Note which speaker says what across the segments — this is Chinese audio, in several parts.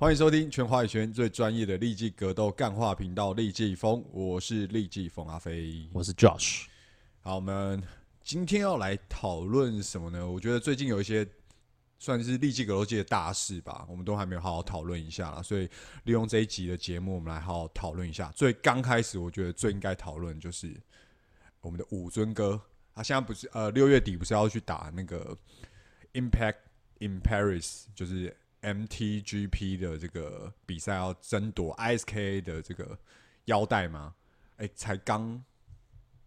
Speaker 1: 欢迎收听全华语圈最专业的立技格斗干话频道立技疯，我是立技疯阿飞，
Speaker 2: 我是 Josh。
Speaker 1: 好，我们今天要来讨论什么呢？我觉得最近有一些算是立技格斗界的大事吧，我们都还没有好好讨论一下啦，所以利用这一集的节目，我们来好好讨论一下。最刚开始，我觉得最应该讨论就是我们的武尊哥，他现在不是呃六月底不是要去打那个 Impact in Paris，就是。MTGP 的这个比赛要争夺 ISKA 的这个腰带吗？哎、欸，才刚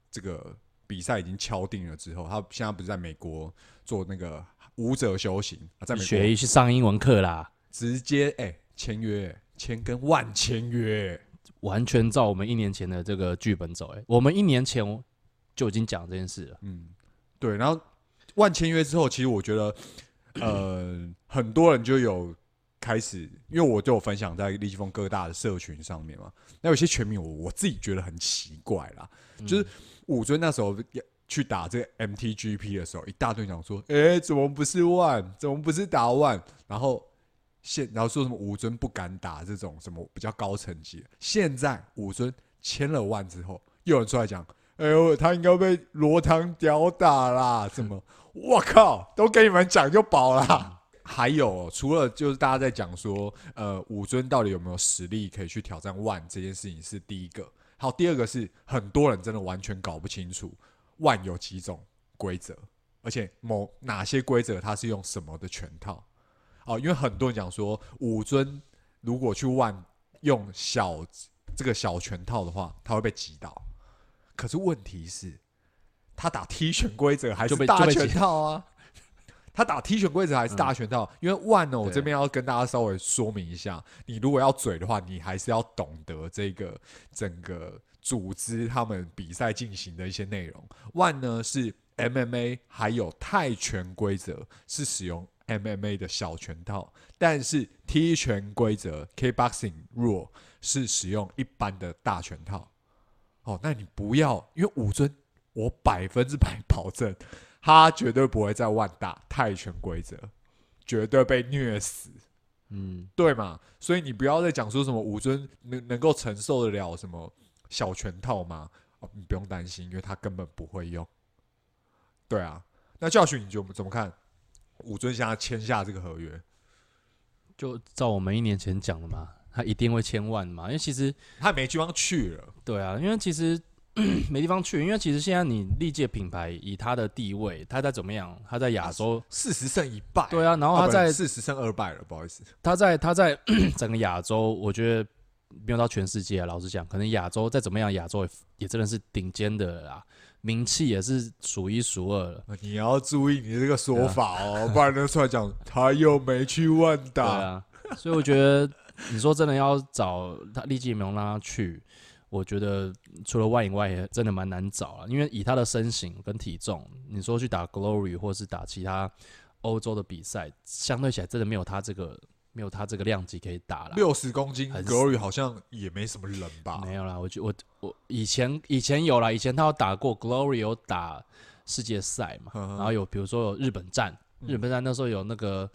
Speaker 1: 这个比赛已经敲定了之后，他现在不是在美国做那个武者修行啊，在美国
Speaker 2: 学去上英文课啦，
Speaker 1: 直接哎签约签跟万签约，
Speaker 2: 完全照我们一年前的这个剧本走。哎，我们一年前就已经讲这件事了。
Speaker 1: 嗯，对，然后万签约之后，其实我觉得。呃，很多人就有开始，因为我就有分享在立技疯各大的社群上面嘛。那有些全民，我我自己觉得很奇怪啦，嗯、就是武尊那时候去打这个 MTGP 的时候，一大堆人讲说，哎、欸，怎么不是万？怎么不是打万？然后现然后说什么武尊不敢打这种什么比较高层级。现在武尊签了万之后，又有人出来讲，哎呦，他应该被罗唐吊打啦？怎么？我靠，都给你们讲就饱啦。嗯、还有，除了就是大家在讲说，呃，武尊到底有没有实力可以去挑战万这件事情是第一个。好，第二个是很多人真的完全搞不清楚万有几种规则，而且某哪些规则它是用什么的拳套。哦，因为很多人讲说，武尊如果去万用小这个小拳套的话，他会被击倒。可是问题是。他打踢拳 规则还是大拳套啊？他打踢拳规则还是大拳套？因为万呢，我这边要跟大家稍微说明一下，你如果要嘴的话，你还是要懂得这个整个组织他们比赛进行的一些内容。万呢是 MMA 还有泰拳规则是使用 MMA 的小拳套，但是踢拳规则 K-boxing rule 是使用一般的大拳套。哦，那你不要，因为武尊。我百分之百保证，他绝对不会在万打泰拳规则，绝对被虐死。嗯，对嘛？所以你不要再讲说什么武尊能能够承受得了什么小拳套吗？哦，你不用担心，因为他根本不会用。对啊，那教训你就怎么看？武尊现在签下这个合约，
Speaker 2: 就照我们一年前讲的嘛，他一定会千万嘛，因为其实
Speaker 1: 他没地方去了。
Speaker 2: 对啊，因为其实。没地方去，因为其实现在你历届品牌以他的地位，他在怎么样？他在亚洲
Speaker 1: 四十胜一败，
Speaker 2: 对啊，然后他在
Speaker 1: 四十胜二败了，不好意思。
Speaker 2: 他在他在 整个亚洲，我觉得没有到全世界啊。老实讲，可能亚洲再怎么样，亚洲也，也真的是顶尖的啦，名气也是数一数二了。
Speaker 1: 你要注意你这个说法哦，啊、不然就出来讲他又没去万达。
Speaker 2: 对啊，所以我觉得你说真的要找他历届没有让他去。我觉得除了外以外，也真的蛮难找了。因为以他的身形跟体重，你说去打 Glory 或是打其他欧洲的比赛，相对起来真的没有他这个没有他这个量级可以打了。
Speaker 1: 六十公斤 Glory 好像也没什么人吧？
Speaker 2: 没有啦，我觉我我以前以前有啦，以前他有打过 Glory，有打世界赛嘛，呵呵然后有比如说有日本战，嗯、日本站那时候有那个。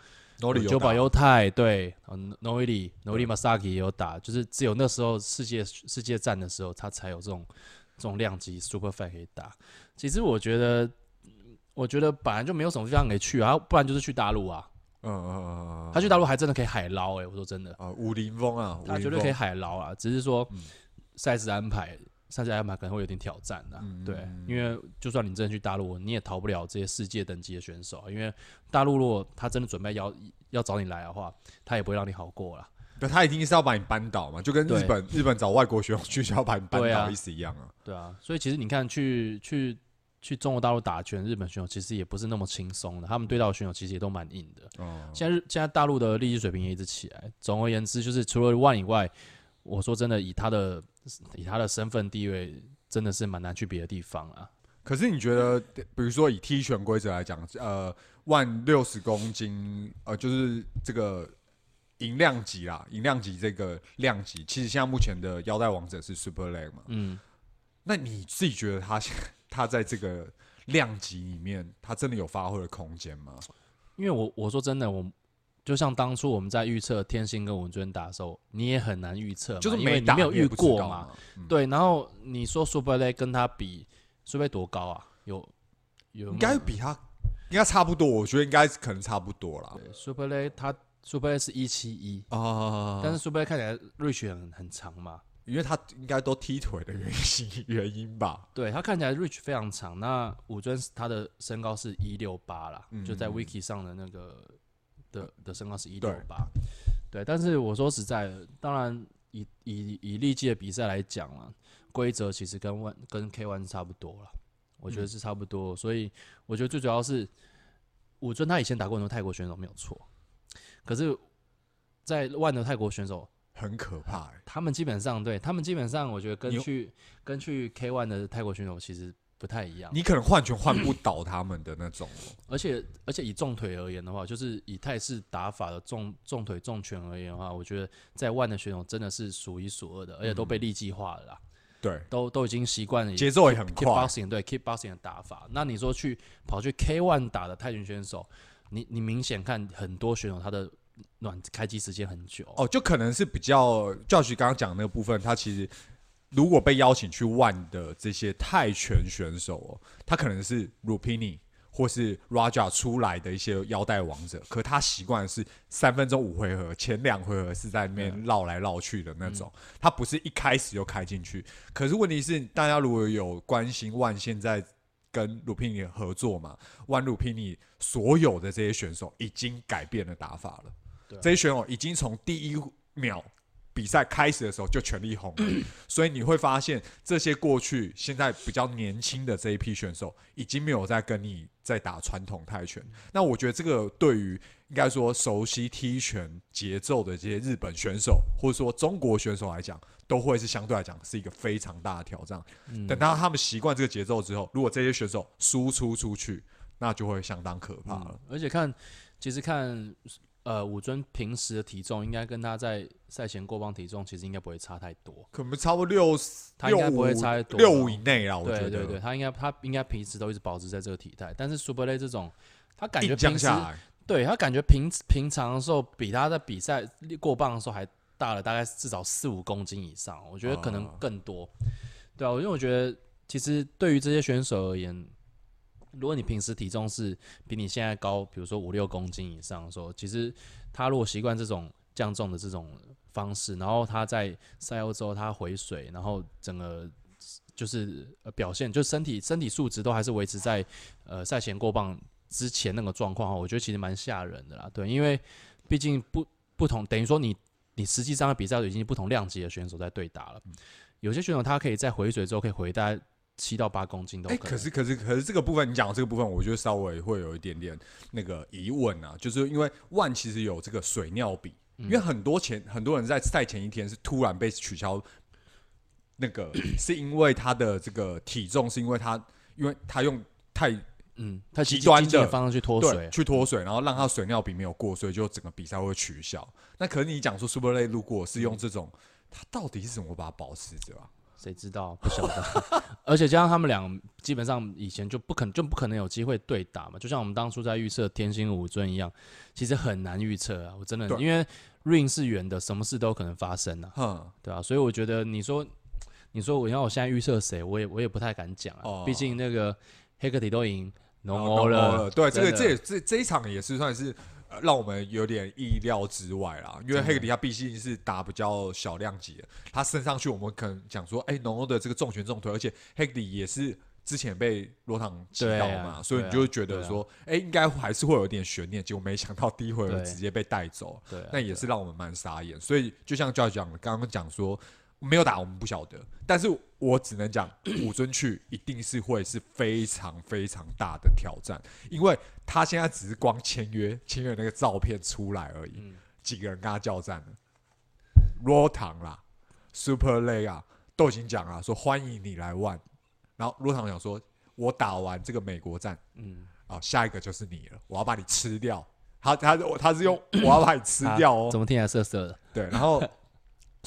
Speaker 2: 久保优太对，Noiri Noiri Masaki 也有打，就是只有那时候世界世界战的时候，他才有这种这种量级 Super Fight 可以打。其实我觉得，我觉得本来就没有什么地方可以去啊，不然就是去大陆啊。嗯嗯嗯嗯，他去大陆还真的可以海捞哎，我说真的啊，
Speaker 1: 武林风啊，
Speaker 2: 他绝对可以海捞啊，只是说赛事安排。上次安排可能会有点挑战的，嗯、对，因为就算你真的去大陆，你也逃不了这些世界等级的选手。因为大陆如果他真的准备要要找你来的话，他也不会让你好过了。
Speaker 1: 对，他一定是要把你扳倒嘛，就跟日本日本找外国选手去是要把你扳倒意思一样啊。
Speaker 2: 对啊，所以其实你看去去去中国大陆打拳，日本选手其实也不是那么轻松的，他们对到的选手其实也都蛮硬的。哦，现在现在大陆的立技水平也一直起来。总而言之，就是除了万以外，我说真的，以他的。以他的身份地位，真的是蛮难去别的地方啊。
Speaker 1: 可是你觉得，比如说以踢拳规则来讲，呃，万六十公斤，呃，就是这个银量级啦，银量级这个量级，其实现在目前的腰带王者是 Super Leg 嘛。嗯。那你自己觉得他他在这个量级里面，他真的有发挥的空间吗？
Speaker 2: 因为我我说真的，我就像当初我们在预测天星跟文尊打的时候，你也很难预测，
Speaker 1: 就是
Speaker 2: 因为你没有遇过嘛。对，然后你说 Super Lei 跟他比，Super 多高啊？有有，有
Speaker 1: 应该比他应该差不多，我觉得应该可能差不多啦。
Speaker 2: 对，Super Lei 他 Super Lei 是一七一
Speaker 1: 啊，
Speaker 2: 但是 Super Lei 看起来 reach 很很长嘛。
Speaker 1: 因为他应该都踢腿的原因 原因吧，
Speaker 2: 对，他看起来 reach 非常长。那武尊他的身高是一六八啦，嗯、就在 wiki 上的那个的的身高是一六八。对，但是我说实在的，当然以以以历届的比赛来讲啊，规则其实跟 one 跟 K one 是差不多了，我觉得是差不多。嗯、所以我觉得最主要是武尊他以前打过很多泰国选手没有错，可是，在 one 的泰国选手。
Speaker 1: 很可怕、欸，
Speaker 2: 他们基本上对他们基本上，我觉得跟去跟去 K One 的泰国选手其实不太一样。
Speaker 1: 你可能换拳换不倒他们的那种。
Speaker 2: 而且而且以重腿而言的话，就是以泰式打法的重重腿重拳而言的话，我觉得在 One 的选手真的是数一数二的，而且都被利基化了啦。
Speaker 1: 对，
Speaker 2: 都都已经习惯了
Speaker 1: 节奏也很快。
Speaker 2: 对 Keep boxing 的打法，那你说去跑去 K One 打的泰拳选手，你你明显看很多选手他的。暖开机时间很久
Speaker 1: 哦，就可能是比较，Josh 刚刚讲那个部分，他其实如果被邀请去 ONE 的这些泰拳选手哦，他可能是 Rupini 或是 Raja 出来的一些腰带王者，可他习惯是三分钟五回合，前两回合是在那边绕来绕去的那种，嗯、他不是一开始就开进去。可是问题是，大家如果有关心 ONE 现在跟 Lupini 合作嘛，ONE Lupini 所有的这些选手已经改变了打法了。这些选手已经从第一秒比赛开始的时候就全力轰，所以你会发现这些过去现在比较年轻的这一批选手已经没有在跟你在打传统泰拳。那我觉得这个对于应该说熟悉踢拳节奏的这些日本选手或者说中国选手来讲，都会是相对来讲是一个非常大的挑战。等到他们习惯这个节奏之后，如果这些选手输出出去，那就会相当可怕了。
Speaker 2: 而且看，其实看。呃，武尊平时的体重应该跟他在赛前过磅体重其实应该不会差太多，
Speaker 1: 可能差不多六，
Speaker 2: 他应该不会差太多，
Speaker 1: 六五以内啦。我觉得，
Speaker 2: 对对对，他应该他应该平时都一直保持在这个体态，但是 Super Lei 这种，他感觉平时对他感觉平平常的时候比他在比赛过磅的时候还大了大概至少四五公斤以上，我觉得可能更多，啊对啊，因为我觉得其实对于这些选手而言。如果你平时体重是比你现在高，比如说五六公斤以上的时候，其实他如果习惯这种降重的这种方式，然后他在赛后之后他回水，然后整个就是表现，就身体身体素质都还是维持在呃赛前过磅之前那个状况，我觉得其实蛮吓人的啦。对，因为毕竟不不同，等于说你你实际上的比赛已经不同量级的选手在对打了，有些选手他可以在回水之后可以回大概。七到八公斤都可以。
Speaker 1: 可是可是可是这个部分，你讲的这个部分，我觉得稍微会有一点点那个疑问啊，就是因为 ONE 其实有这个水尿比，因为很多前很多人在赛前一天是突然被取消，那个是因为他的这个体重，是因为他因为他用太嗯太极端的
Speaker 2: 方式去脱水，
Speaker 1: 去脱水，然后让他水尿比没有过，所以就整个比赛会取消。那可是你讲说 Super 如果是用这种，他到底是怎么把它保持着啊？
Speaker 2: 谁知道？不晓得。而且加上他们俩基本上以前就不可能就不可能有机会对打嘛，就像我们当初在预测天星五尊一样，其实很难预测啊。我真的因为 ring 是圆的，什么事都可能发生啊。哼对啊，所以我觉得你说你说我要我现在预测谁，我也我也不太敢讲啊。毕、哦、竟那个黑客体都赢龙欧了，
Speaker 1: 对，
Speaker 2: 这
Speaker 1: 个这这这一场也是算是。让我们有点意料之外啦，因为黑格迪他毕竟是打比较小量级的，他升上去我们可能讲说，哎、欸，农欧的这个重拳重腿，而且黑格迪也是之前被罗唐击倒嘛，啊、所以你就会觉得说，哎、啊啊欸，应该还是会有一点悬念，结果没想到第一回合直接被带走，对，那也是让我们蛮傻眼。所以就像讲的，刚刚讲说。没有打，我们不晓得。但是我只能讲，武尊去一定是会是非常非常大的挑战，因为他现在只是光签约，签约那个照片出来而已，嗯、几个人跟他交战了，罗唐啦，Super Lay 啊，都已经讲了，说欢迎你来 ONE。然后罗唐想说，我打完这个美国站，嗯，啊，下一个就是你了，我要把你吃掉。他他他是用 我要把你吃掉哦，
Speaker 2: 怎么听起来涩涩的？
Speaker 1: 对，然后。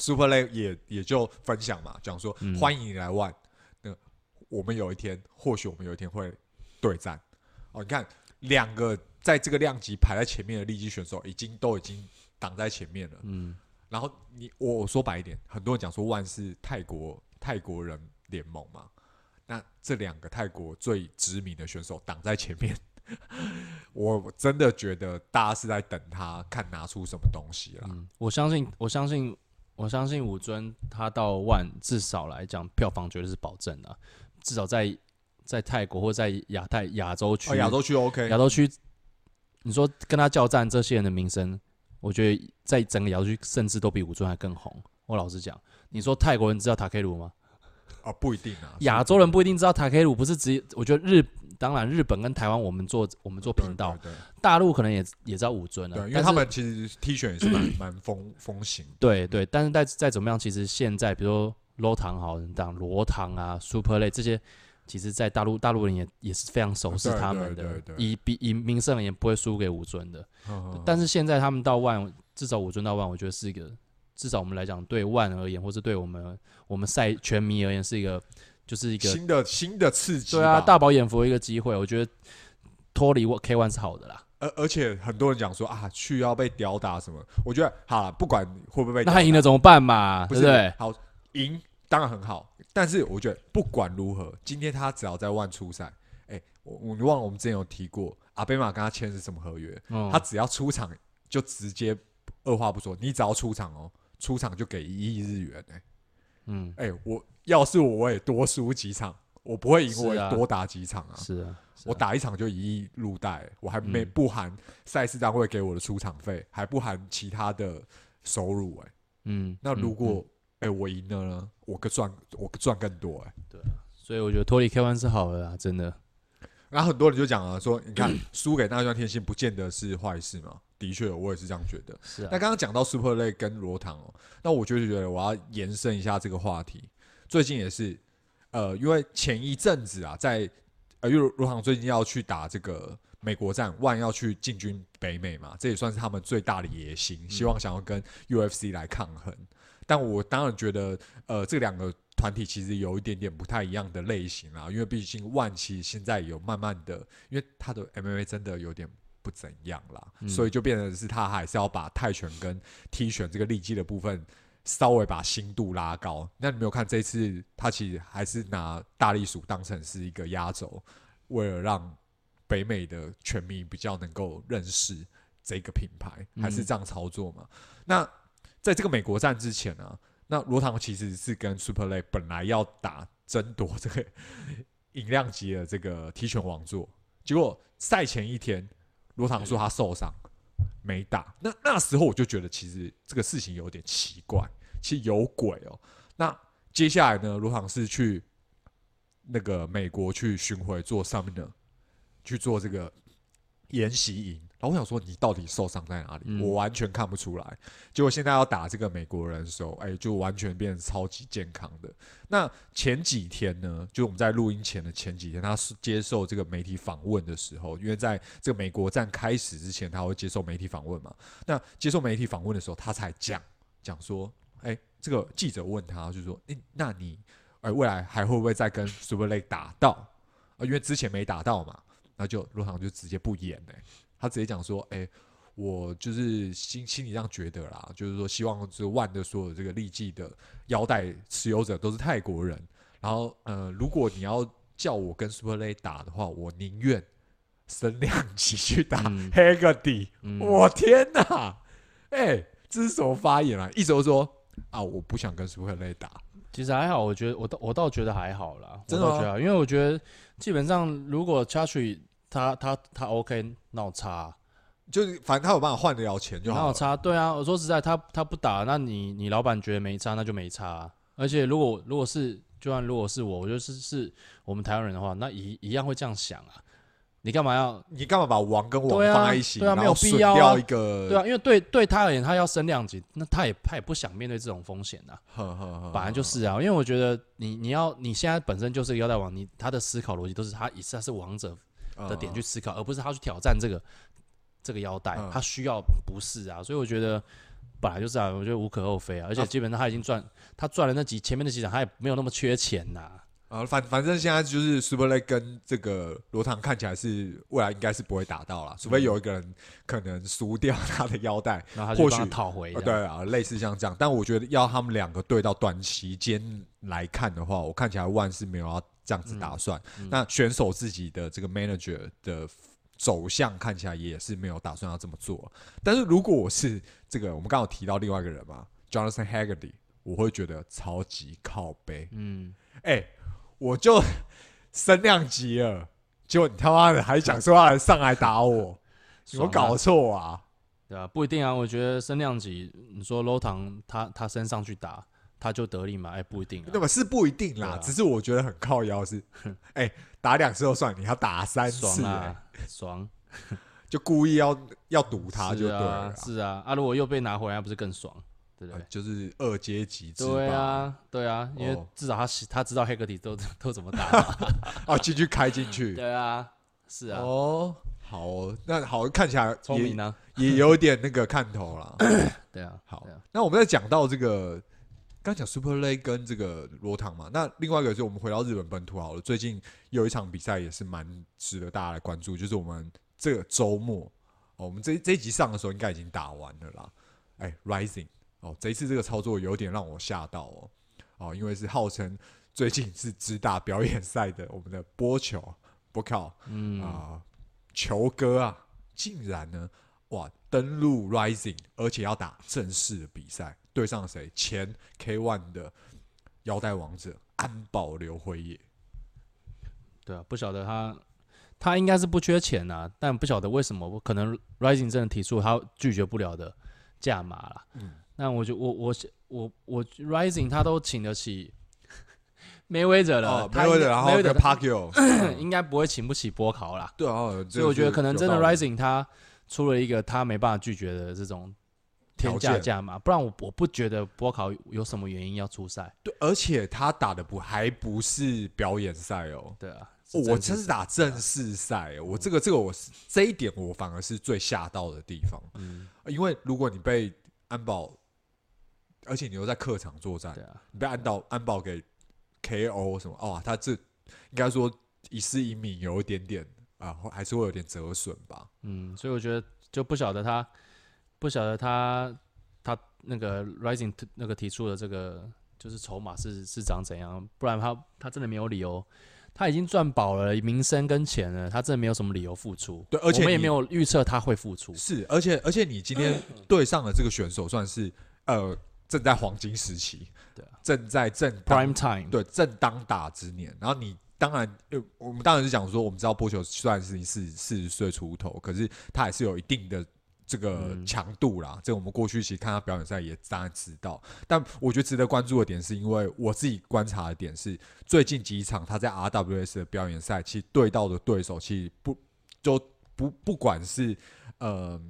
Speaker 1: Super Lei 也也就分享嘛，讲说欢迎你来 ONE，那、嗯、我们有一天或许我们有一天会对战哦。你看两个在这个量级排在前面的利基选手已经都已经挡在前面了。嗯，然后你我说白一点，很多人讲说万是泰国泰国人联盟嘛，那这两个泰国最知名的选手挡在前面，我真的觉得大家是在等他看拿出什么东西了。
Speaker 2: 嗯，我相信，我相信，我相信武尊他到万至少来讲票房绝对是保证的，至少在在泰国或在亚太亚洲区，
Speaker 1: 亚洲区 OK，
Speaker 2: 亚洲区，你说跟他叫战这些人的名声，我觉得在整个亚洲区甚至都比武尊还更红。我老实讲，你说泰国人知道塔克鲁吗？
Speaker 1: 啊，不一定啊。
Speaker 2: 亚洲人不一定知道塔克鲁，不是直接，我觉得日。当然，日本跟台湾，我们做我们做频道，对对对，大陆可能也也知道武尊了，
Speaker 1: 对，因为他们其实 T 恤也是蛮 蛮风风行。
Speaker 2: 对对，但是再再怎么样，其实现在比如说罗唐好人这样罗唐啊，Super Late 这些，其实，在大陆大陆人也也是非常熟悉他们的，以比以名声也不会输给武尊的。但是现在他们到万，至少武尊到万，我觉得是一个，至少我们来讲，对万而言，或是对我们我们赛全迷而言，是一个。就是一个
Speaker 1: 新的新的刺激，
Speaker 2: 对啊，大饱眼福的一个机会，我觉得脱离我 K ONE 是好的啦。
Speaker 1: 而而且很多人讲说啊，去要被吊打什么，我觉得好，不管会不会被
Speaker 2: 那他赢了怎么办嘛？
Speaker 1: 不是
Speaker 2: 对不对？
Speaker 1: 好，赢当然很好，但是我觉得不管如何，今天他只要在万出赛，哎、欸，我我忘了我们之前有提过，阿贝玛跟他签的是什么合约？嗯、他只要出场就直接二话不说，你只要出场哦，出场就给一亿日元、欸，哎，嗯，哎、欸，我。要是我，我也多输几场，我不会赢，我也多打几场啊。
Speaker 2: 是啊，是啊，
Speaker 1: 我打一场就一亿入袋，我还没不含赛事单位给我的出场费，嗯、还不含其他的收入哎、欸。嗯，那如果哎、嗯嗯欸、我赢了呢？我更赚我赚更多哎、欸。
Speaker 2: 对，所以我觉得脱离 K ONE 是好的啊，真的。
Speaker 1: 然后很多人就讲啊说，你看 输给大川天心不见得是坏事嘛。的确，我也是这样觉得。是啊。那刚刚讲到 Super Late 跟罗唐哦，那我就是觉得我要延伸一下这个话题。最近也是，呃，因为前一阵子啊，在呃，因为罗航最近要去打这个美国站，万要去进军北美嘛，这也算是他们最大的野心，希望想要跟 UFC 来抗衡。嗯、但我当然觉得，呃，这两个团体其实有一点点不太一样的类型啦，因为毕竟万其实现在有慢慢的，因为他的 MMA 真的有点不怎样啦，嗯、所以就变成是他还是要把泰拳跟踢拳这个利基的部分。稍微把心度拉高，那你没有看这次，他其实还是拿大力鼠当成是一个压轴，为了让北美的拳迷比较能够认识这个品牌，还是这样操作嘛？嗯、那在这个美国站之前呢、啊，那罗唐其实是跟 Super Late 本来要打争夺这个 银量级的这个踢拳王座，结果赛前一天，罗唐说他受伤。没打，那那时候我就觉得其实这个事情有点奇怪，其实有鬼哦。那接下来呢，罗航是去那个美国去巡回做 summer，去做这个研习营。然后我想说，你到底受伤在哪里？嗯、我完全看不出来。结果现在要打这个美国人的时候，哎，就完全变成超级健康的。那前几天呢，就我们在录音前的前几天，他是接受这个媒体访问的时候，因为在这个美国站开始之前，他会接受媒体访问嘛。那接受媒体访问的时候，他才讲讲说，哎，这个记者问他，就说，哎，那你哎未来还会不会再跟 Super Late 打到？啊，因为之前没打到嘛，那就罗唐就直接不演嘞。他直接讲说：“哎、欸，我就是心心里这样觉得啦，就是说希望这万的所有这个利记的腰带持有者都是泰国人。然后，呃，如果你要叫我跟 Super Late 打的话，我宁愿升两级去打黑个底。嗯”我天哪！哎、欸，这是什么发言啊？意思就是说啊，我不想跟 Super Late 打。
Speaker 2: 其实还好，我觉得我倒我倒觉得还好啦，
Speaker 1: 真的
Speaker 2: 觉得，因为我觉得基本上如果 Chatri 他他他 OK，那我差，
Speaker 1: 就是反正他有办法换得了钱就好。那我
Speaker 2: 差，对啊，我说实在，他他不打，那你你老板觉得没差，那就没差啊。而且如果如果是，就算如果是我，我就是是我们台湾人的话，那一一样会这样想啊。你干嘛要
Speaker 1: 你干嘛把王跟王放在一起？
Speaker 2: 对啊，没有必要啊。对啊，因为对对他而言，他要升量级，那他也他也不想面对这种风险呐。呵呵呵，本来就是啊，因为我觉得你你要你现在本身就是一个腰带王，你他的思考逻辑都是他以他是王者。的点去思考，而不是他去挑战这个这个腰带，他需要不是啊，所以我觉得本来就是啊，我觉得无可厚非啊，而且基本上他已经赚，他赚了那几前面的几场，他也没有那么缺钱呐。
Speaker 1: 啊，反反正现在就是 Super Leg 跟这个罗唐看起来是未来应该是不会打到了，除非有一个人可能输掉他的腰带，或许讨回。对啊，类似像这样。但我觉得要他们两个对到短期间来看的话，我看起来万是没有要这样子打算。嗯嗯、那选手自己的这个 manager 的走向看起来也是没有打算要这么做。但是如果我是这个，我们刚好提到另外一个人嘛，Jonathan Haggerty，我会觉得超级靠背。嗯，哎、欸。我就升量级了，结果你他妈的还想说要上来打我，有搞错啊？
Speaker 2: 对啊，不一定啊。我觉得升量级，你说 Low 唐他他升上去打，他就得力嘛？哎、欸，不一定啊。
Speaker 1: 对吧？是不一定啦，啊、只是我觉得很靠腰是，哎、欸，打两次就算，你要打三次、欸，
Speaker 2: 爽啊，爽，
Speaker 1: 就故意要要赌他就对了。
Speaker 2: 是啊，啊，如果又被拿回来，不是更爽？对对、
Speaker 1: 呃，就是二阶级制。
Speaker 2: 对啊，对啊，因为至少他他知道黑格体都都怎么打嘛。
Speaker 1: 哦，继续开进去。
Speaker 2: 对啊，是啊。
Speaker 1: 哦，好，那好，看起来
Speaker 2: 聪明呢，
Speaker 1: 也有点那个看头了。
Speaker 2: 对啊，
Speaker 1: 好。那我们在讲到这个，刚讲 Super Leg 跟这个罗唐嘛，那另外一个就是我们回到日本本土好了。最近有一场比赛也是蛮值得大家来关注，就是我们这个周末，哦，我们这这一集上的时候应该已经打完了啦。哎，Rising。哦，这一次这个操作有点让我吓到哦，哦，因为是号称最近是只打表演赛的我们的波球波靠，嗯啊，球哥啊，竟然呢，哇，登陆 Rising，而且要打正式的比赛，对上谁？前 K ONE 的腰带王者安保刘辉也。
Speaker 2: 对啊，不晓得他，他应该是不缺钱呐、啊，但不晓得为什么，可能 Rising 真的提出他拒绝不了的价码了，嗯。那我就我我我我 Rising 他都请得起没威者了，
Speaker 1: 梅威者然后跟 Pacquiao
Speaker 2: 应该不会请不起波考啦。
Speaker 1: 对啊，
Speaker 2: 所以我觉得可能真的 Rising 他出了一个他没办法拒绝的这种天价价嘛，不然我我不觉得波考有什么原因要出赛。
Speaker 1: 对，而且他打的不还不是表演赛哦。
Speaker 2: 对啊，
Speaker 1: 我这是打正式赛，哦我这个这个我是这一点我反而是最吓到的地方。嗯，因为如果你被安保。而且你又在客场作战，啊、你被安保安保给 KO 什么？哦，他这应该说一丝一米有一点点啊，还是会有点折损吧。
Speaker 2: 嗯，所以我觉得就不晓得他不晓得他他那个 Rising 那个提出的这个就是筹码是是长怎样，不然他他真的没有理由，他已经赚饱了名声跟钱了，他真的没有什么理由付出。
Speaker 1: 对，而且我
Speaker 2: 们也没有预测他会付出。
Speaker 1: 是，而且而且你今天对上的这个选手算是呃。正在黄金时期，对啊，正在正
Speaker 2: prime time，
Speaker 1: 对，正当打之年。然后你当然，我们当然是讲说，我们知道波球虽然是四四十岁出头，可是他还是有一定的这个强度啦。嗯、这我们过去其实看他表演赛也当然知道。但我觉得值得关注的点，是因为我自己观察的点是，最近几场他在 RWS 的表演赛，其实对到的对手其实不就不不管是呃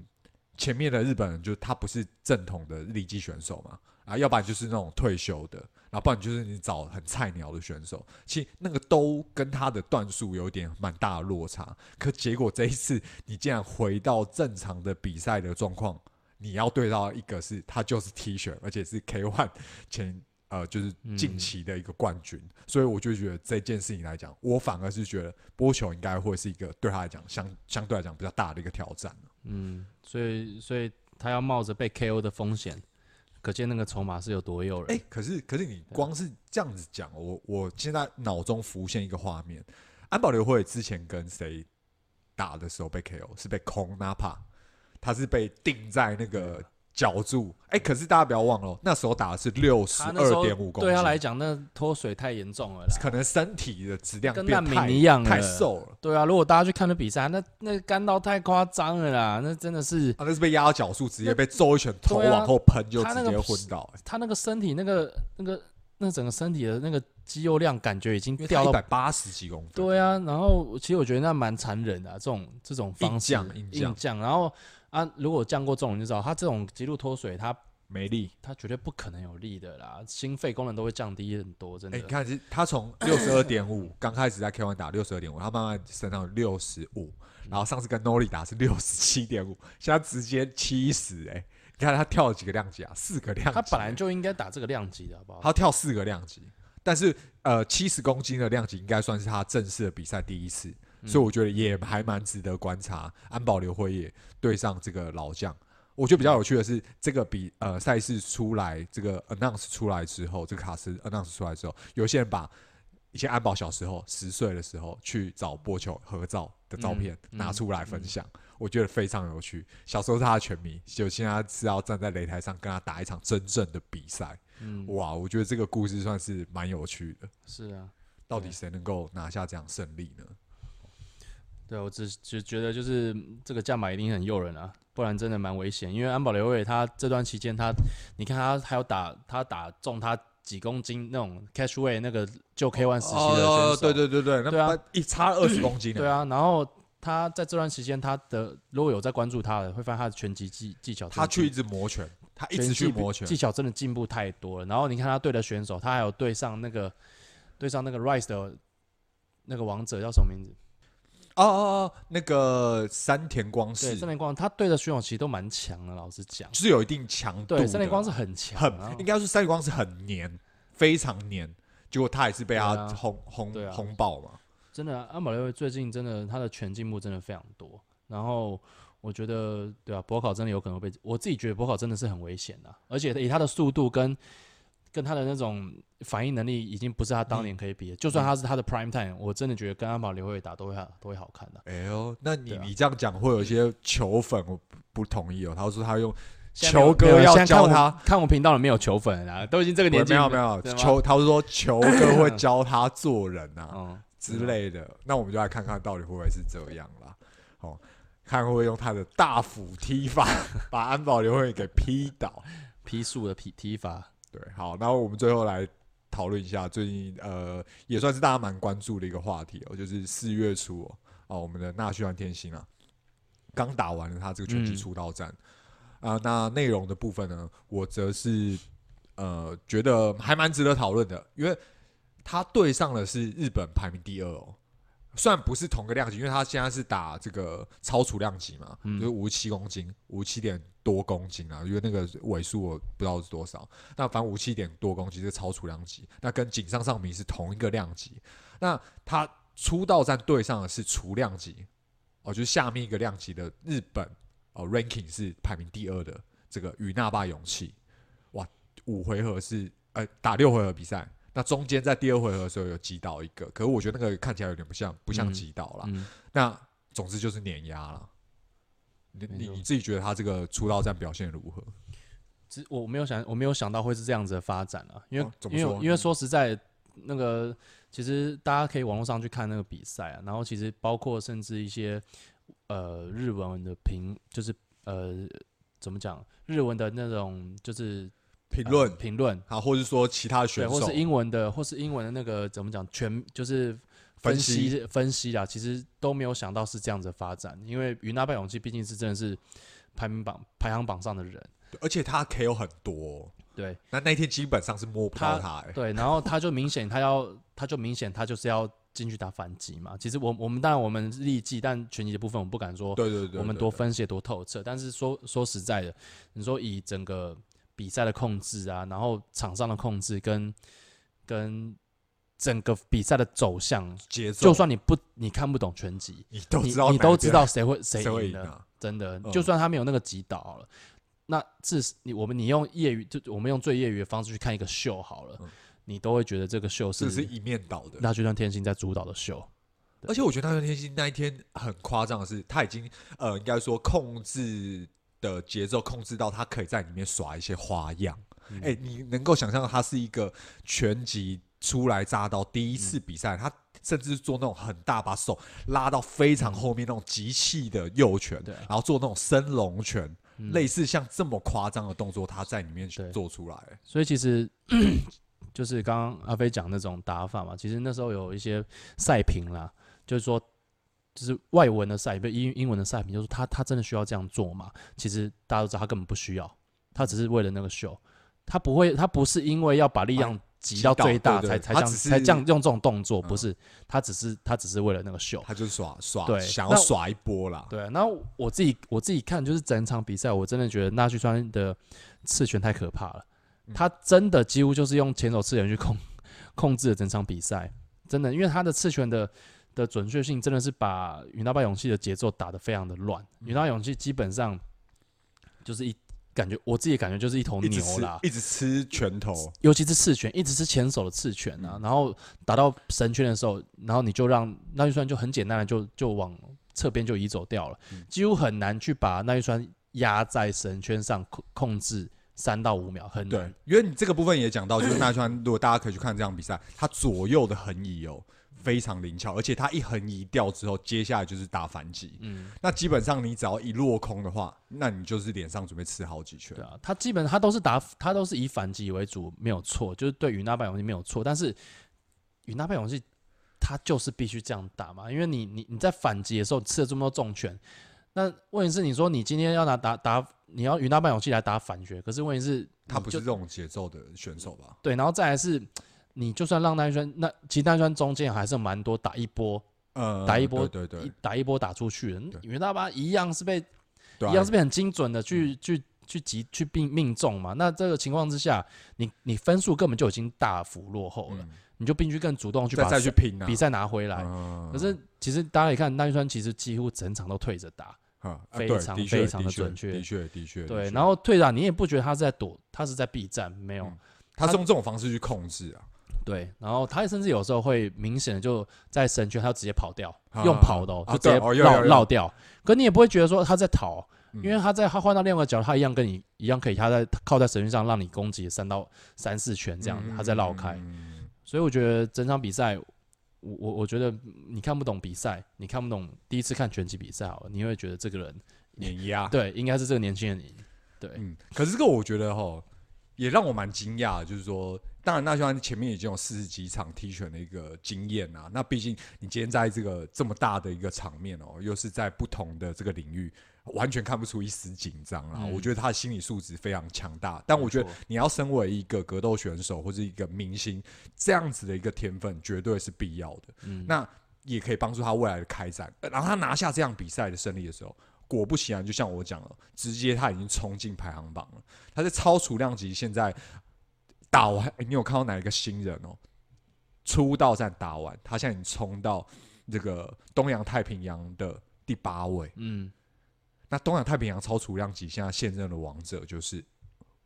Speaker 1: 前面的日本人，就他不是正统的力技选手嘛。啊，要不然就是那种退休的，然后不然就是你找很菜鸟的选手，其实那个都跟他的段数有点蛮大的落差。可结果这一次你竟然回到正常的比赛的状况，你要对到一个是他就是 T 恤，而且是 K ONE 前呃就是近期的一个冠军，所以我就觉得这件事情来讲，我反而是觉得波球应该会是一个对他来讲相相对来讲比较大的一个挑战。
Speaker 2: 嗯，所以所以他要冒着被 KO 的风险。可见那个筹码是有多诱人。哎、
Speaker 1: 欸，可是可是你光是这样子讲，我我现在脑中浮现一个画面：安保刘会之前跟谁打的时候被 KO？是被空 Napa，他是被定在那个。绞住，哎、欸，可是大家不要忘了，那时候打的是六十二点五公斤，
Speaker 2: 对他来讲，那脱水太严重了，
Speaker 1: 可能身体的质量
Speaker 2: 跟难民一样，
Speaker 1: 太瘦了。
Speaker 2: 对啊，如果大家去看那比赛，那那干到太夸张了啦，那真的是，
Speaker 1: 他、啊、那是被压到脚注，直接被揍一拳，头往后喷就直接昏倒、欸
Speaker 2: 他、那个。他那个身体，那个那个那整个身体的那个肌肉量，感觉已经掉到
Speaker 1: 一百八十几公分。
Speaker 2: 对啊，然后其实我觉得那蛮残忍的、啊，这种这种方式
Speaker 1: 硬降，硬
Speaker 2: 降，然后。啊，如果降过重，你就知道他这种极度脱水，他
Speaker 1: 没力，
Speaker 2: 他绝对不可能有力的啦，心肺功能都会降低很多，真的。
Speaker 1: 欸、你看，他从六十二点五刚开始在 K one 打六十二点五，他慢慢升到六十五，然后上次跟 Nori 打是六十七点五，现在直接七十，哎，你看他跳了几个量级啊？四个量级、欸。
Speaker 2: 他本来就应该打这个量级的，好不好？
Speaker 1: 他跳四个量级，但是呃，七十公斤的量级应该算是他正式的比赛第一次，嗯、所以我觉得也还蛮值得观察。安保刘辉也对上这个老将，我觉得比较有趣的是，这个比呃赛事出来，这个 announce 出来之后，这个卡斯 announce 出来之后，有些人把以前安保小时候十岁的时候去找波球合照的照片拿出来分享。嗯嗯我觉得非常有趣。小时候是他的拳迷，就现在是要站在擂台上跟他打一场真正的比赛。嗯，哇，我觉得这个故事算是蛮有趣的。
Speaker 2: 是啊，
Speaker 1: 到底谁能够拿下这样胜利呢？
Speaker 2: 对，我只只觉得就是这个价码一定很诱人啊，不然真的蛮危险。因为安保刘伟他这段期间他，你看他还有打他打中他几公斤那种 catchweight 那个就 K one 时期的选手，
Speaker 1: 哦，对对对对，对啊，一差二十公斤。
Speaker 2: 对啊，然后。他在这段时间，他的如果有在关注他的，会发现他的拳击技技巧，
Speaker 1: 他去一直磨拳，他一直去磨拳，
Speaker 2: 技巧真的进步太多了。然后你看他对的选手，他还有对上那个对上那个 Rice 的那个王者叫什么名字？
Speaker 1: 哦哦哦，那个山田光是。
Speaker 2: 山田光，他对的选手其实都蛮强的，老实讲，
Speaker 1: 就是有一定强度。
Speaker 2: 对，山田光是很强，
Speaker 1: 很应该说山田光是很黏，非常黏。结果他也是被他轰轰轰爆嘛。
Speaker 2: 真的，安保瑠辉最近真的他的全进步真的非常多，然后我觉得，对啊，博考真的有可能会被，我自己觉得博考真的是很危险的，而且以他的速度跟跟他的那种反应能力，已经不是他当年可以比的。嗯、就算他是他的 prime time，我真的觉得跟安保瑠辉打都会好，都会好看的。
Speaker 1: 哎呦，那你、啊、你这样讲会有一些球粉我不同意哦，他说他用球哥要教他，
Speaker 2: 看我频道里面有球粉啊，都已经这个年纪，
Speaker 1: 没有没有球，他是说球哥会 教他做人啊。嗯之类的，那我们就来看看到底会不会是这样啦。哦，看会不会用他的大斧踢法把安保刘慧给劈倒，
Speaker 2: 劈树的劈踢法。
Speaker 1: 对，好，那我们最后来讨论一下最近呃也算是大家蛮关注的一个话题哦，就是四月初哦，哦，我们的纳须安天心啊，刚打完了他这个拳击出道战啊、那内容的部分呢，我则是呃觉得还蛮值得讨论的，因为。他对上的是日本排名第二哦，虽然不是同个量级，因为他现在是打这个超储量级嘛，嗯、就是五十七公斤，五十七点多公斤啊，因为那个尾数我不知道是多少，那反正五十七点多公斤是超储量级，那跟井上尚弥是同一个量级，那他出道战对上的是储量级哦，就是下面一个量级的日本哦，ranking 是排名第二的这个与那霸勇气，哇，五回合是呃打六回合比赛。那中间在第二回合的时候有击倒一个，可是我觉得那个看起来有点不像，不像击倒了。嗯嗯、那总之就是碾压了。你你你自己觉得他这个出道战表现如何？
Speaker 2: 其实我没有想，我没有想到会是这样子的发展啊。因为、哦、因为因为说实在，那个其实大家可以网络上去看那个比赛啊，然后其实包括甚至一些呃日文的评，就是呃怎么讲日文的那种就是。
Speaker 1: 评论
Speaker 2: 评论
Speaker 1: 啊，或者说其他选手，
Speaker 2: 或是英文的，或是英文的那个怎么讲？全就是分析分析，分析啊，其实都没有想到是这样子的发展。因为与那霸勇气毕竟是真的是排名榜排行榜上的人，
Speaker 1: 而且他 KO 很多。
Speaker 2: 对，
Speaker 1: 那那天基本上是摸不到他，欸。
Speaker 2: 对，然后他就明显他要，他就明显他就是要进去打反击嘛。其实我我们当然我们立技，但拳击的部分我们不敢说。
Speaker 1: 对对对，对，
Speaker 2: 我们多分析多透彻。但是说说实在的，你说以整个。比赛的控制啊，然后场上的控制跟跟整个比赛的走向节奏，就算你不你看不懂拳击，
Speaker 1: 你都知道
Speaker 2: 你都知道谁会谁赢的，
Speaker 1: 啊、
Speaker 2: 真的。嗯、就算他没有那个击倒好了，那至你我们你用业余就我们用最业余的方式去看一个秀好了，嗯、你都会觉得这个秀是
Speaker 1: 是一面倒的。
Speaker 2: 那就算天心在主导的秀，
Speaker 1: 而且我觉得纳须川天心那一天很夸张的是，他已经呃应该说控制。的节奏控制到他可以在里面耍一些花样，哎、嗯欸，你能够想象他是一个拳击初来乍到第一次比赛，嗯、他甚至做那种很大把手拉到非常后面那种集气的右拳，嗯，然后做那种升龙拳，嗯、类似像这么夸张的动作，他在里面去做出来。
Speaker 2: 所以其实就是刚刚阿飞讲那种打法嘛，其实那时候有一些赛评啦，就是说。就是外文的赛，不英英文的赛评，就是他他真的需要这样做吗？其实大家都知道他根本不需要，他只是为了那个秀，他不会，他不是因为要把力量挤到最大才才这样才这样用这种动作，不是，他只是他只是为了那个秀，
Speaker 1: 他就是耍耍，对，想要耍一波啦。
Speaker 2: 对，然后我自己我自己看就是整场比赛，我真的觉得纳旭川的刺拳太可怕了，他真的几乎就是用前手刺拳去控。控制了整场比赛，真的，因为他的刺拳的的准确性真的是把云大坝勇气的节奏打得非常的乱。云大勇气基本上就是一感觉，我自己感觉就是一头牛啦，
Speaker 1: 一直吃拳头，
Speaker 2: 尤其是刺拳，一直是前手的刺拳啊。嗯、然后打到神圈的时候，然后你就让那一川就很简单的就就往侧边就移走掉了，嗯、几乎很难去把那一川压在神圈上控控制。三到五秒很难，
Speaker 1: 对，因为你这个部分也讲到，就是那川，如果大家可以去看这场比赛，他左右的横移哦非常灵巧，而且他一横一掉之后，接下来就是打反击。嗯，那基本上你只要一落空的话，那你就是脸上准备吃好几拳。
Speaker 2: 对啊，他基本他都是打，他都是以反击为主，没有错，就是对于那半勇气没有错。但是与那半勇气，他就是必须这样打嘛，因为你你你在反击的时候吃了这么多重拳，那问题是你说你今天要拿打打。你要与那半勇气来打反击，可是问题是，
Speaker 1: 他不是这种节奏的选手吧？
Speaker 2: 对，然后再来是，你就算让那一圈，那其实那一圈中间还是蛮多打一波，呃，打一波，
Speaker 1: 对对对，
Speaker 2: 打一波打出去的，与那巴一样是被，一样是被很精准的去去去击去命命中嘛？那这个情况之下，你你分数根本就已经大幅落后了，你就必须更主动去把
Speaker 1: 再去拼
Speaker 2: 比赛拿回来。可是其实大家可以看那一圈，其实几乎整场都退着打。
Speaker 1: 啊，
Speaker 2: 非常非常的准确，
Speaker 1: 的确的确。
Speaker 2: 对，然后退场，你也不觉得他是在躲，他是在避战，没有，
Speaker 1: 他是用这种方式去控制啊。
Speaker 2: 对，然后他甚至有时候会明显的就在神圈，他直接跑掉，用跑的哦，就直接绕绕掉。可你也不会觉得说他在逃，因为他在他换到另外一个角，他一样跟你一样可以，他在靠在神圈上让你攻击三到三四拳这样，他在绕开。所以我觉得整场比赛。我我我觉得你看不懂比赛，你看不懂第一次看拳击比赛好了，你会觉得这个人
Speaker 1: 碾压，
Speaker 2: 对，应该是这个年轻人赢，对，
Speaker 1: 嗯，可是这个我觉得哈，也让我蛮惊讶，就是说，当然那就像前面已经有四十几场踢拳的一个经验啊，那毕竟你今天在这个这么大的一个场面哦，又是在不同的这个领域。完全看不出一丝紧张啊！我觉得他的心理素质非常强大。但我觉得你要身为一个格斗选手或者一个明星，这样子的一个天分绝对是必要的。嗯那也可以帮助他未来的开展。然后他拿下这样比赛的胜利的时候，果不其然，就像我讲了，直接他已经冲进排行榜了。他在超重量级现在打完，你有看到哪一个新人哦？出道战打完，他现在已经冲到这个东洋太平洋的第八位。嗯。那东洋太平洋超储量级现在现任的王者就是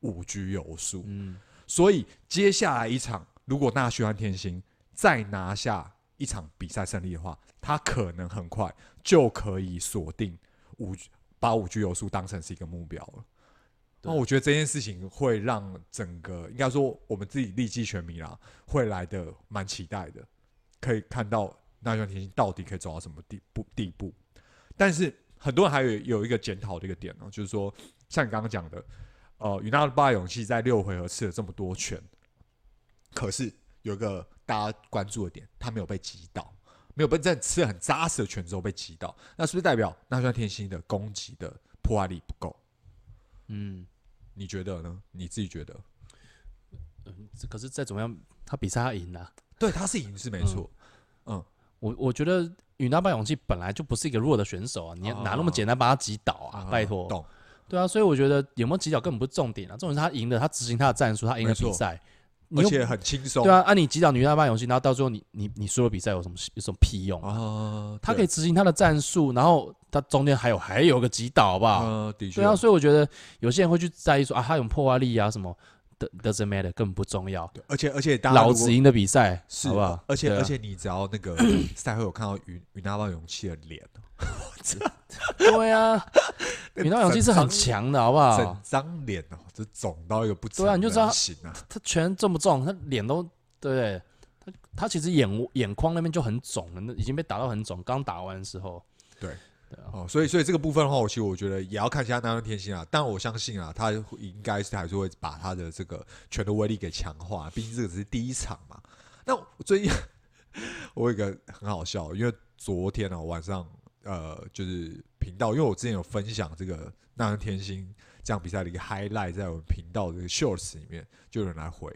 Speaker 1: 五局有术，嗯，所以接下来一场，如果那须川天星再拿下一场比赛胜利的话，他可能很快就可以锁定武把五局有术当成是一个目标了。那我觉得这件事情会让整个应该说我们自己立技拳迷啦，会来的蛮期待的，可以看到那须川天心到底可以走到什么地步地步，但是。很多人还有有一个检讨的一个点哦，就是说，像你刚刚讲的，呃，与那巴勇气在六回合吃了这么多拳，可是有一个大家关注的点，他没有被击倒，没有被在吃了很扎实的拳之后被击倒，那是不是代表那须川天心的攻击的破坏力不够？嗯，你觉得呢？你自己觉得？
Speaker 2: 嗯，可是再怎么样，他比赛他赢了，
Speaker 1: 对，他是赢是没错，嗯，嗯
Speaker 2: 我我觉得。与那巴勇气本来就不是一个弱的选手啊，你哪那么简单把他击倒啊？啊拜托，懂对啊，所以我觉得有没有击倒根本不是重点啊，重点是他赢了，他执行他的战术，他赢了比赛，
Speaker 1: 而且很轻松。
Speaker 2: 对啊，按你击倒女大巴勇气，然后到最后你你你输了比赛有什么有什么屁用啊？他可以执行他的战术，然后他中间还有还有个击倒，好不好？
Speaker 1: 的确。
Speaker 2: 对啊，所以我觉得有些人会去在意说啊，他有破坏力啊什么。Doesn't matter，根本不重要。
Speaker 1: 而且而且，
Speaker 2: 老子赢的比赛
Speaker 1: 是
Speaker 2: 好不好？
Speaker 1: 而且而且，你只要那个 赛后有看到与与那巴勇气的脸，
Speaker 2: 对啊，与那巴勇气是很强的，好不好？
Speaker 1: 整张脸哦，就肿到一个不行。
Speaker 2: 对啊，你就知道他拳这么重，他脸都对不对？他他其实眼眼眶那边就很肿了，那已经被打到很肿。刚打完的时候，
Speaker 1: 对。哦，所以所以这个部分的话，我其实我觉得也要看一下那天心啊。但我相信啊，他应该是还是会把他的这个拳的威力给强化，毕竟这个只是第一场嘛。那我最近 我有一个很好笑，因为昨天呢、啊、晚上呃就是频道，因为我之前有分享这个那天星这样比赛的一个 highlight 在我们频道的这个 shorts 里面，就有人来回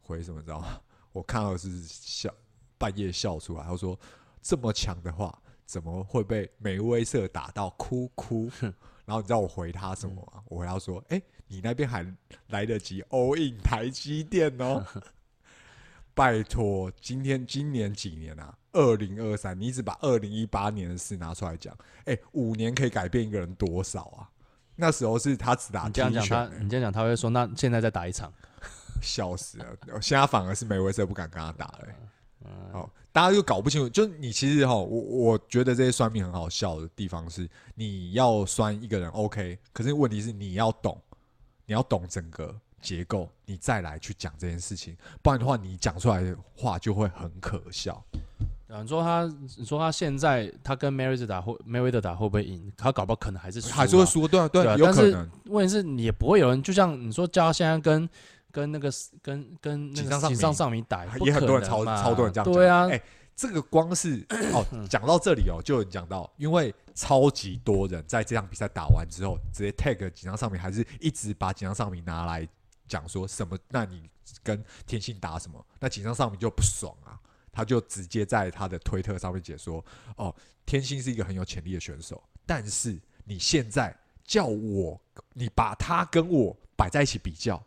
Speaker 1: 回什么，你知道吗？我看到是笑半夜笑出来，他说这么强的话。怎么会被梅威瑟打到哭哭？然后你知道我回他什么吗？嗯、我回他说：“哎、欸，你那边还来得及 all in 台积电哦。” 拜托，今天今年几年啊？二零二三，你一直把二零一八年的事拿出来讲，哎、欸，五年可以改变一个人多少啊？那时候是他只打
Speaker 2: 你这样讲他，你这样讲他会说，那现在再打一场，
Speaker 1: 笑死了。现在反而是梅威瑟不敢跟他打了、欸。好，大家又搞不清楚，就你其实哈，我我觉得这些酸民很好笑的地方是，你要酸一个人 OK，可是问题是你要懂，你要懂整个结构，你再来去讲这件事情，不然的话，你讲出来的话就会很可笑。
Speaker 2: 你说他，你说他现在他跟梅威德打会梅威德打会不会赢？他搞不好可能还是输，
Speaker 1: 还是会输，对啊，对啊，有可能。
Speaker 2: 问题是，你也不会有人，就像你说，叫他现在跟跟那个跟跟那个井上尚弥打，
Speaker 1: 也很多人超超多人这样讲。
Speaker 2: 对啊，
Speaker 1: 哎、欸，这个光是哦，讲到这里哦，就有讲到，因为超级多人在这场比赛打完之后，直接 tag 井上尚弥，还是一直把井上尚弥拿来讲说什么？那你跟天心打什么？那井上尚弥就不爽啊。他就直接在他的推特上面解说：“哦，天心是一个很有潜力的选手，但是你现在叫我，你把他跟我摆在一起比较，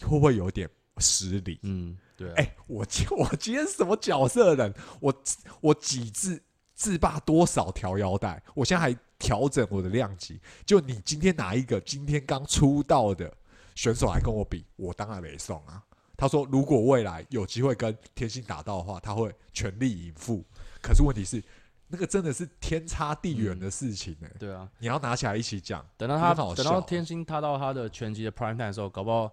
Speaker 1: 会不会有点失礼？”
Speaker 2: 嗯，对、啊。
Speaker 1: 哎、欸，我今我今天什么角色的人？我我几自自霸多少条腰带？我现在还调整我的量级。就你今天拿一个今天刚出道的选手来跟我比，我当然没送啊。他说：“如果未来有机会跟天星打到的话，他会全力以赴。可是问题是，那个真的是天差地远的事情呢、欸嗯。对啊，你要拿起来一起讲。等到他
Speaker 2: 等到天星踏到他的拳击的 prime time 的时候，搞不好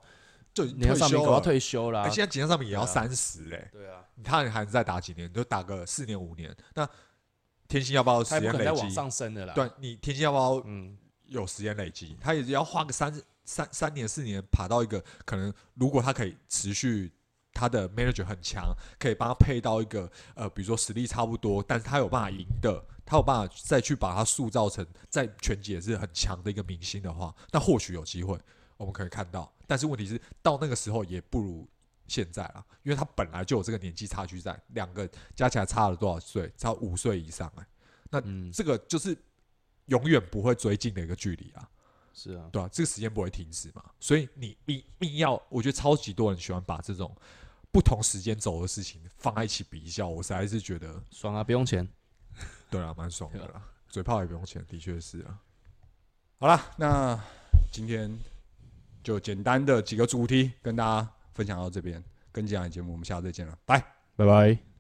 Speaker 1: 就退休了。搞
Speaker 2: 不好退休了。
Speaker 1: 现在井上面也要三十嘞。对啊，他还能再打几年？就打个四年五年。那天星要不要时间累积？
Speaker 2: 往上升的啦。
Speaker 1: 对，你天星要不要嗯有时间累积？他也要花个三。”三三年四年爬到一个可能，如果他可以持续他的 manager 很强，可以帮他配到一个呃，比如说实力差不多，但是他有办法赢的，他有办法再去把他塑造成在拳击也是很强的一个明星的话，那或许有机会我们可以看到。但是问题是到那个时候也不如现在了，因为他本来就有这个年纪差距在，两个加起来差了多少岁？差五岁以上哎、欸，那这个就是永远不会追近的一个距离啊。
Speaker 2: 是啊，
Speaker 1: 对啊，这个时间不会停止嘛，所以你必必要，我觉得超级多人喜欢把这种不同时间走的事情放在一起比较，我实在是觉得
Speaker 2: 爽啊，不用钱，
Speaker 1: 对啊，蛮爽的啦，嘴炮也不用钱，的确是啊。好了，那今天就简单的几个主题跟大家分享到这边，跟这样的节目，我们下次再见了，拜。
Speaker 2: 拜拜。